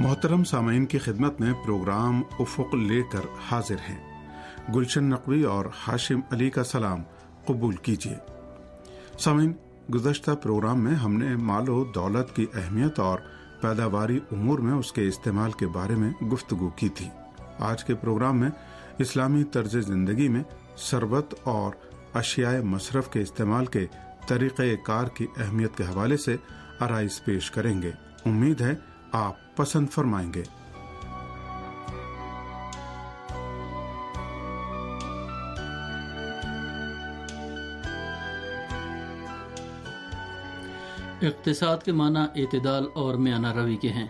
محترم سامعین کی خدمت میں پروگرام افق لے کر حاضر ہیں۔ گلشن نقوی اور ہاشم علی کا سلام قبول کیجیے۔ سامعین، گزشتہ پروگرام میں ہم نے مال و دولت کی اہمیت اور پیداواری امور میں اس کے استعمال کے بارے میں گفتگو کی تھی۔ آج کے پروگرام میں اسلامی طرز زندگی میں سربت اور اشیاء مصرف کے استعمال کے طریقہ کار کی اہمیت کے حوالے سے آرائز پیش کریں گے۔ امید ہے آپ پسند فرمائیں گے۔ اقتصاد کے معنی اعتدال اور میانہ روی کے ہیں۔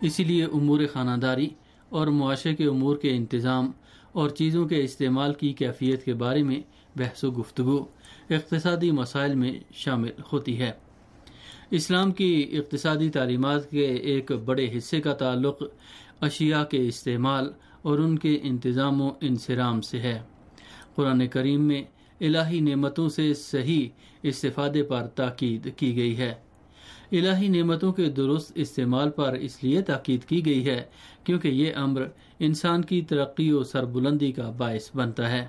اسی لیے امور خانہ داری اور معاشرے کے امور کے انتظام اور چیزوں کے استعمال کی کیفیت کے بارے میں بحث و گفتگو اقتصادی مسائل میں شامل ہوتی ہے۔ اسلام کی اقتصادی تعلیمات کے ایک بڑے حصے کا تعلق اشیاء کے استعمال اور ان کے انتظام و انصرام سے ہے۔ قرآن کریم میں الہی نعمتوں سے صحیح استفادے پر تاکید کی گئی ہے۔ الہی نعمتوں کے درست استعمال پر اس لیے تاکید کی گئی ہے کیونکہ یہ امر انسان کی ترقی و سربلندی کا باعث بنتا ہے۔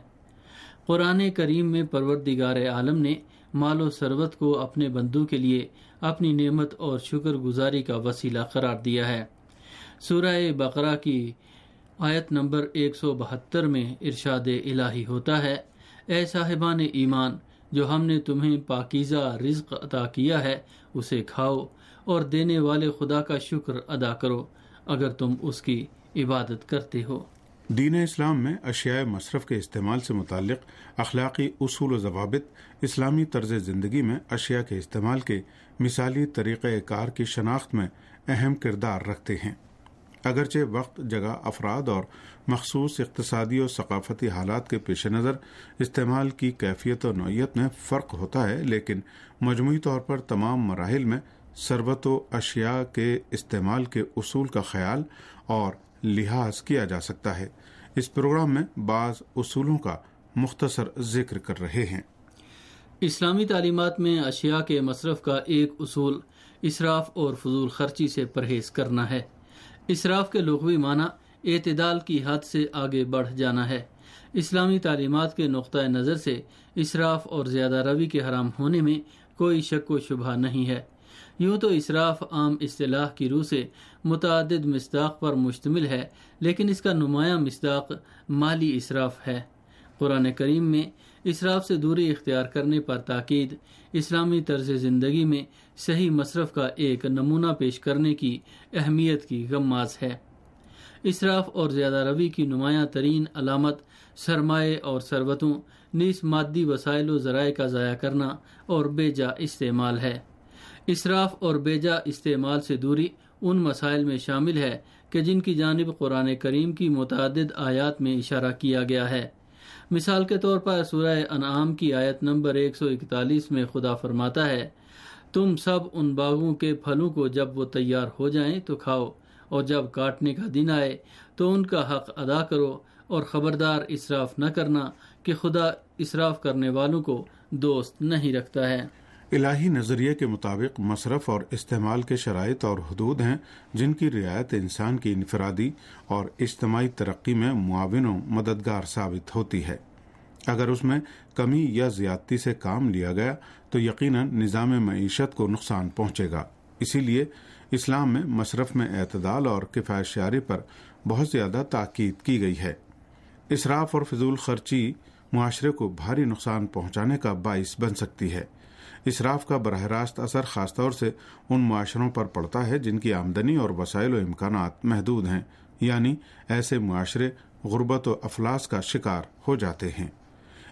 قرآن کریم میں پروردگار عالم نے مال و ثروت کو اپنے بندوں کے لیے اپنی نعمت اور شکر گزاری کا وسیلہ قرار دیا ہے۔ سورہ بقرہ کی آیت نمبر ایک سو بہتر میں ارشاد الہی ہوتا ہے، اے صاحبان ایمان، جو ہم نے تمہیں پاکیزہ رزق عطا کیا ہے، اسے کھاؤ اور دینے والے خدا کا شکر ادا کرو، اگر تم اس کی عبادت کرتے ہو۔ دین اسلام میں اشیاء مصرف کے استعمال سے متعلق اخلاقی اصول و ضوابط اسلامی طرز زندگی میں اشیاء کے استعمال کے مثالی طریقہ کار کی شناخت میں اہم کردار رکھتے ہیں۔ اگرچہ وقت، جگہ، افراد اور مخصوص اقتصادی اور ثقافتی حالات کے پیش نظر استعمال کی کیفیت و نوعیت میں فرق ہوتا ہے، لیکن مجموعی طور پر تمام مراحل میں سربت و اشیاء کے استعمال کے اصول کا خیال اور لحاظ کیا جا سکتا ہے۔ اس پروگرام میں بعض اصولوں کا مختصر ذکر کر رہے ہیں۔ اسلامی تعلیمات میں اشیاء کے مصرف کا ایک اصول اسراف اور فضول خرچی سے پرہیز کرنا ہے۔ اسراف کے لغوی معنی اعتدال کی حد سے آگے بڑھ جانا ہے۔ اسلامی تعلیمات کے نقطۂ نظر سے اسراف اور زیادہ روی کے حرام ہونے میں کوئی شک و شبہ نہیں ہے۔ یوں تو اسراف عام اصطلاح کی روح سے متعدد مصداق پر مشتمل ہے، لیکن اس کا نمایاں مصداق مالی اسراف ہے۔ قرآن کریم میں اسراف سے دوری اختیار کرنے پر تاکید، اسلامی طرز زندگی میں صحیح مصرف کا ایک نمونہ پیش کرنے کی اہمیت کی غماز ہے۔ اسراف اور زیادہ روی کی نمایاں ترین علامت سرمایہ اور سربتوں نیس مادی وسائل و ذرائع کا ضائع کرنا اور بے جا استعمال ہے۔ اسراف اور بیجا استعمال سے دوری ان مسائل میں شامل ہے کہ جن کی جانب قرآن کریم کی متعدد آیات میں اشارہ کیا گیا ہے۔ مثال کے طور پر سورہ انعام کی آیت نمبر 141 میں خدا فرماتا ہے، تم سب ان باغوں کے پھلوں کو جب وہ تیار ہو جائیں تو کھاؤ، اور جب کاٹنے کا دن آئے تو ان کا حق ادا کرو، اور خبردار اسراف نہ کرنا کہ خدا اسراف کرنے والوں کو دوست نہیں رکھتا ہے۔ الہی نظریے کے مطابق مصرف اور استعمال کے شرائط اور حدود ہیں جن کی رعایت انسان کی انفرادی اور اجتماعی ترقی میں معاون و مددگار ثابت ہوتی ہے۔ اگر اس میں کمی یا زیادتی سے کام لیا گیا تو یقیناً نظام معیشت کو نقصان پہنچے گا۔ اسی لیے اسلام میں مصرف میں اعتدال اور کفایت شعری پر بہت زیادہ تاکید کی گئی ہے۔ اسراف اور فضول خرچی معاشرے کو بھاری نقصان پہنچانے کا باعث بن سکتی ہے۔ اسراف کا براہ راست اثر خاص طور سے ان معاشروں پر پڑتا ہے جن کی آمدنی اور وسائل و امکانات محدود ہیں یعنی ایسے معاشرے غربت و افلاس کا شکار ہو جاتے ہیں۔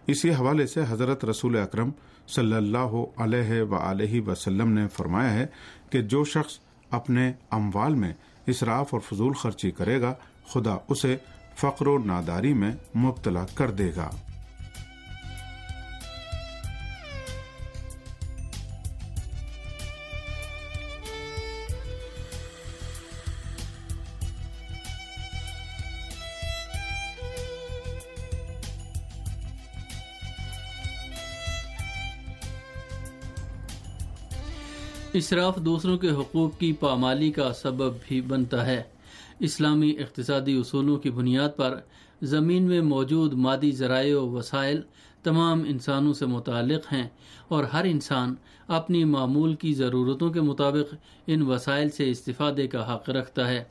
اسی حوالے سے حضرت رسول اکرم صلی اللہ علیہ و وسلم نے فرمایا ہے کہ جو شخص اپنے اموال میں اسراف اور فضول خرچی کرے گا، خدا اسے فقر و ناداری میں مبتلا کر دے گا۔ اسراف دوسروں کے حقوق کی پامالی کا سبب بھی بنتا ہے۔ اسلامی اقتصادی اصولوں کی بنیاد پر زمین میں موجود مادی ذرائع و وسائل تمام انسانوں سے متعلق ہیں اور ہر انسان اپنی معمول کی ضرورتوں کے مطابق ان وسائل سے استفادے کا حق رکھتا ہے۔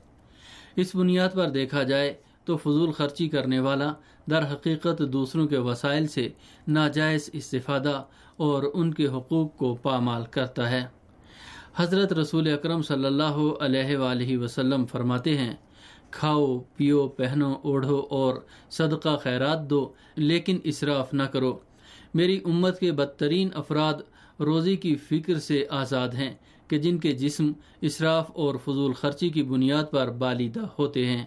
اس بنیاد پر دیکھا جائے تو فضول خرچی کرنے والا در حقیقت دوسروں کے وسائل سے ناجائز استفادہ اور ان کے حقوق کو پامال کرتا ہے۔ حضرت رسول اکرم صلی اللہ علیہ وآلہ وسلم فرماتے ہیں، کھاؤ، پیو، پہنو، اوڑھو اور صدقہ خیرات دو، لیکن اسراف نہ کرو۔ میری امت کے بدترین افراد روزی کی فکر سے آزاد ہیں کہ جن کے جسم اسراف اور فضول خرچی کی بنیاد پر بالیدہ ہوتے ہیں۔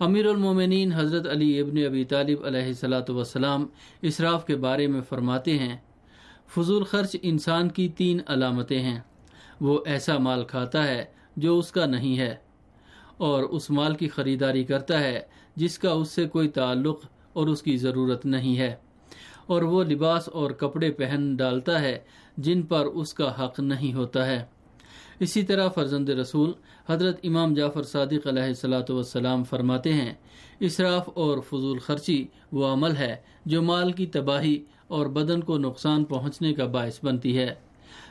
امیر المومنین حضرت علی ابن ابی طالب علیہ صلاۃ وسلام اسراف کے بارے میں فرماتے ہیں، فضول خرچ انسان کی تین علامتیں ہیں۔ وہ ایسا مال کھاتا ہے جو اس کا نہیں ہے، اور اس مال کی خریداری کرتا ہے جس کا اس سے کوئی تعلق اور اس کی ضرورت نہیں ہے، اور وہ لباس اور کپڑے پہن ڈالتا ہے جن پر اس کا حق نہیں ہوتا ہے۔ اسی طرح فرزند رسول حضرت امام جعفر صادق علیہ السلاۃ والسلام فرماتے ہیں، اسراف اور فضول خرچی وہ عمل ہے جو مال کی تباہی اور بدن کو نقصان پہنچنے کا باعث بنتی ہے۔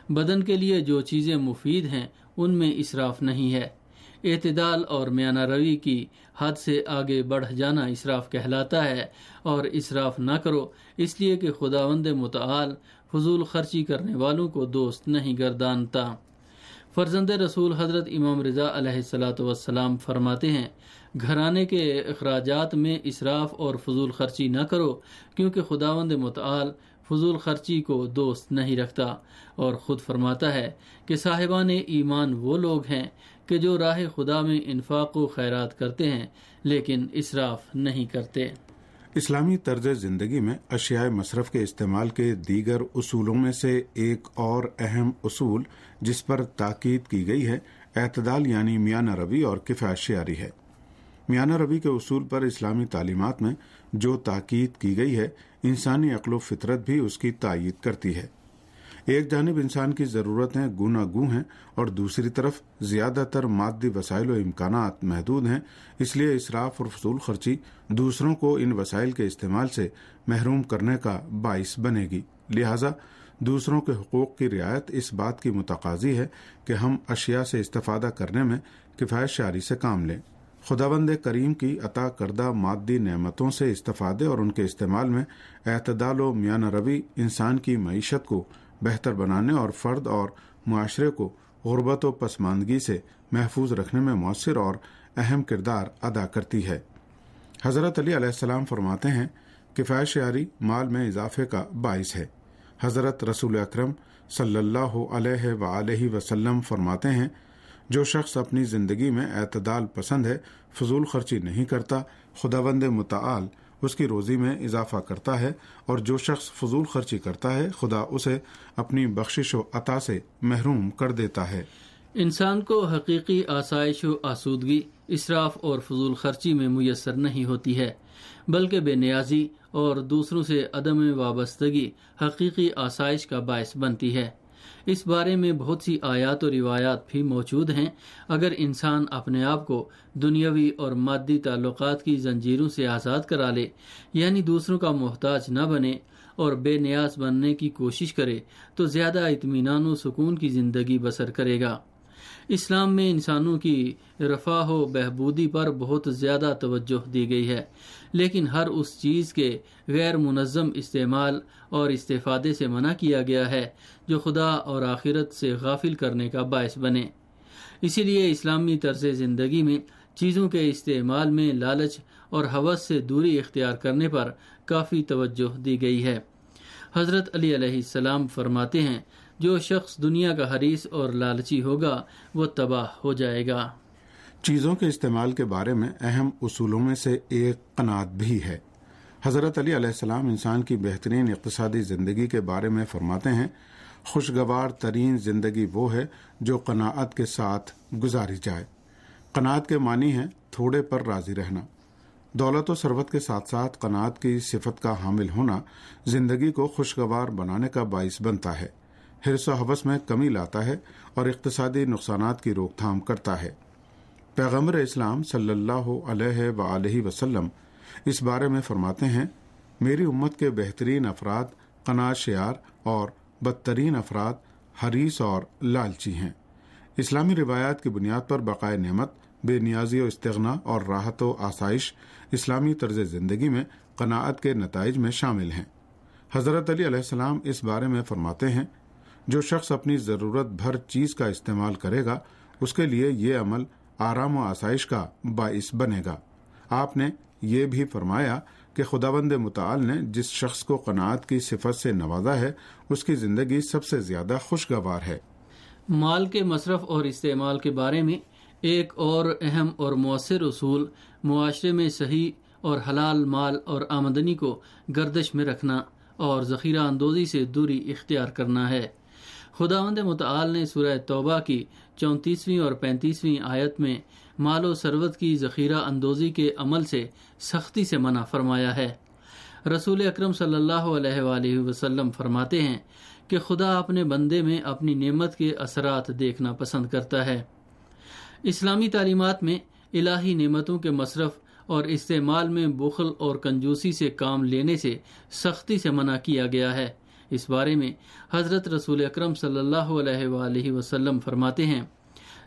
بدن کے لیے جو چیزیں مفید ہیں، ان میں اسراف نہیں ہے۔ اعتدال اور میانہ روی کی حد سے آگے بڑھ جانا اسراف کہلاتا ہے اور اسراف نہ کرو، اس لیے کہ خدا وند متعال فضول خرچی کرنے والوں کو دوست نہیں گردانتا۔ فرزند رسول حضرت امام رضا علیہ السلاۃ وسلام فرماتے ہیں، گھرانے کے اخراجات میں اسراف اور فضول خرچی نہ کرو، کیونکہ خداوند متعال فضول خرچی کو دوست نہیں رکھتا اور خود فرماتا ہے کہ صاحبان ایمان وہ لوگ ہیں کہ جو راہ خدا میں انفاق و خیرات کرتے ہیں، لیکن اسراف نہیں کرتے۔ اسلامی طرز زندگی میں اشیاء مصرف کے استعمال کے دیگر اصولوں میں سے ایک اور اہم اصول جس پر تاکید کی گئی ہے، اعتدال یعنی میانہ روی اور کفایشیاری ہے۔ میانہ روی کے اصول پر اسلامی تعلیمات میں جو تاکید کی گئی ہے انسانی عقل و فطرت بھی اس کی تائید کرتی ہے۔ ایک جانب انسان کی ضرورتیں گنا گو ہیں اور دوسری طرف زیادہ تر مادی وسائل و امکانات محدود ہیں، اس لیے اسراف اور فضول خرچی دوسروں کو ان وسائل کے استعمال سے محروم کرنے کا باعث بنے گی۔ لہذا دوسروں کے حقوق کی رعایت اس بات کی متقاضی ہے کہ ہم اشیاء سے استفادہ کرنے میں کفایت شاری سے کام لیں۔ خداوند کریم کی عطا کردہ مادی نعمتوں سے استفادے اور ان کے استعمال میں اعتدال و میانہ روی انسان کی معیشت کو بہتر بنانے اور فرد اور معاشرے کو غربت و پسماندگی سے محفوظ رکھنے میں مؤثر اور اہم کردار ادا کرتی ہے۔ حضرت علی علیہ السلام فرماتے ہیں کہ شعری مال میں اضافے کا باعث ہے۔ حضرت رسول اکرم صلی اللہ علیہ و وسلم فرماتے ہیں جو شخص اپنی زندگی میں اعتدال پسند ہے، فضول خرچی نہیں کرتا، خداوند متعال اس کی روزی میں اضافہ کرتا ہے، اور جو شخص فضول خرچی کرتا ہے، خدا اسے اپنی بخشش و عطا سے محروم کر دیتا ہے۔ انسان کو حقیقی آسائش و آسودگی، اسراف اور فضول خرچی میں میسر نہیں ہوتی ہے، بلکہ بے نیازی اور دوسروں سے عدم وابستگی حقیقی آسائش کا باعث بنتی ہے۔ اس بارے میں بہت سی آیات و روایات بھی موجود ہیں۔ اگر انسان اپنے آپ کو دنیاوی اور مادی تعلقات کی زنجیروں سے آزاد کرا لے یعنی دوسروں کا محتاج نہ بنے اور بے نیاز بننے کی کوشش کرے، تو زیادہ اطمینان و سکون کی زندگی بسر کرے گا۔ اسلام میں انسانوں کی رفاہ و بہبودی پر بہت زیادہ توجہ دی گئی ہے، لیکن ہر اس چیز کے غیر منظم استعمال اور استفادے سے منع کیا گیا ہے جو خدا اور آخرت سے غافل کرنے کا باعث بنے۔ اسی لیے اسلامی طرز زندگی میں چیزوں کے استعمال میں لالچ اور حوث سے دوری اختیار کرنے پر کافی توجہ دی گئی ہے۔ حضرت علی علیہ السلام فرماتے ہیں جو شخص دنیا کا حریث اور لالچی ہوگا، وہ تباہ ہو جائے گا۔ چیزوں کے استعمال کے بارے میں اہم اصولوں میں سے ایک قناعت بھی ہے۔ حضرت علی علیہ السلام انسان کی بہترین اقتصادی زندگی کے بارے میں فرماتے ہیں، خوشگوار ترین زندگی وہ ہے جو قناعت کے ساتھ گزاری جائے۔ قناعت کے معنی ہے تھوڑے پر راضی رہنا۔ دولت و ثروت کے ساتھ ساتھ قناعت کی صفت کا حامل ہونا زندگی کو خوشگوار بنانے کا باعث بنتا ہے۔ حرص و حوث میں کمی لاتا ہے اور اقتصادی نقصانات کی روک تھام کرتا ہے۔ پیغمبر اسلام صلی اللہ علیہ وآلہ وسلم اس بارے میں فرماتے ہیں، میری امت کے بہترین افراد قناع شیار اور بدترین افراد حریص اور لالچی ہیں۔ اسلامی روایات کی بنیاد پر بقائے نعمت، بے نیازی و استغنا اور راحت و آسائش اسلامی طرز زندگی میں قناعت کے نتائج میں شامل ہیں۔ حضرت علی علیہ السلام اس بارے میں فرماتے ہیں جو شخص اپنی ضرورت بھر چیز کا استعمال کرے گا، اس کے لیے یہ عمل آرام و آسائش کا باعث بنے گا۔ آپ نے یہ بھی فرمایا کہ خدا بند متعال نے جس شخص کو قناعت کی صفت سے نوازا ہے، اس کی زندگی سب سے زیادہ خوشگوار ہے۔ مال کے مصرف اور استعمال کے بارے میں ایک اور اہم اور مؤثر اصول معاشرے میں صحیح اور حلال مال اور آمدنی کو گردش میں رکھنا اور ذخیرہ اندوزی سے دوری اختیار کرنا ہے۔ خداوند متعال نے سورہ توبہ کی چونتیسویں اور پینتیسویں آیت میں مال و سروت کی ذخیرہ اندوزی کے عمل سے سختی سے منع فرمایا ہے۔ رسول اکرم صلی اللہ علیہ وآلہ وسلم فرماتے ہیں کہ خدا اپنے بندے میں اپنی نعمت کے اثرات دیکھنا پسند کرتا ہے۔ اسلامی تعلیمات میں الہی نعمتوں کے مصرف اور استعمال میں بخل اور کنجوسی سے کام لینے سے سختی سے منع کیا گیا ہے۔ اس بارے میں حضرت رسول اکرم صلی اللہ علیہ وآلہ وسلم فرماتے ہیں،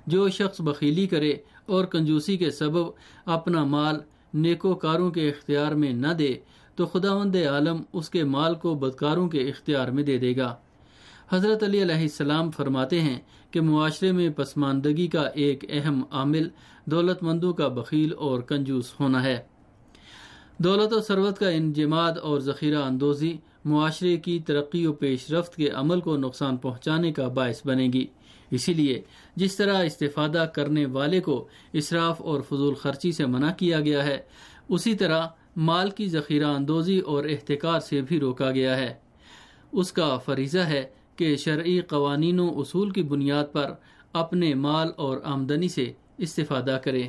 جو شخص بخیلی کرے اور کنجوسی کے سبب اپنا مال نیکو کاروں کے اختیار میں نہ دے، تو خداوند عالم اس کے مال کو بدکاروں کے اختیار میں دے دے گا۔ حضرت علی علیہ السلام فرماتے ہیں کہ معاشرے میں پسماندگی کا ایک اہم عامل دولت مندوں کا بخیل اور کنجوس ہونا ہے۔ دولت و ثروت کا انجماد اور ذخیرہ اندوزی معاشرے کی ترقی و پیش رفت کے عمل کو نقصان پہنچانے کا باعث بنے گی۔ اسی لیے جس طرح استفادہ کرنے والے کو اسراف اور فضول خرچی سے منع کیا گیا ہے، اسی طرح مال کی ذخیرہ اندوزی اور احتکار سے بھی روکا گیا ہے۔ اس کا فریضہ ہے کہ شرعی قوانین و اصول کی بنیاد پر اپنے مال اور آمدنی سے استفادہ کرے۔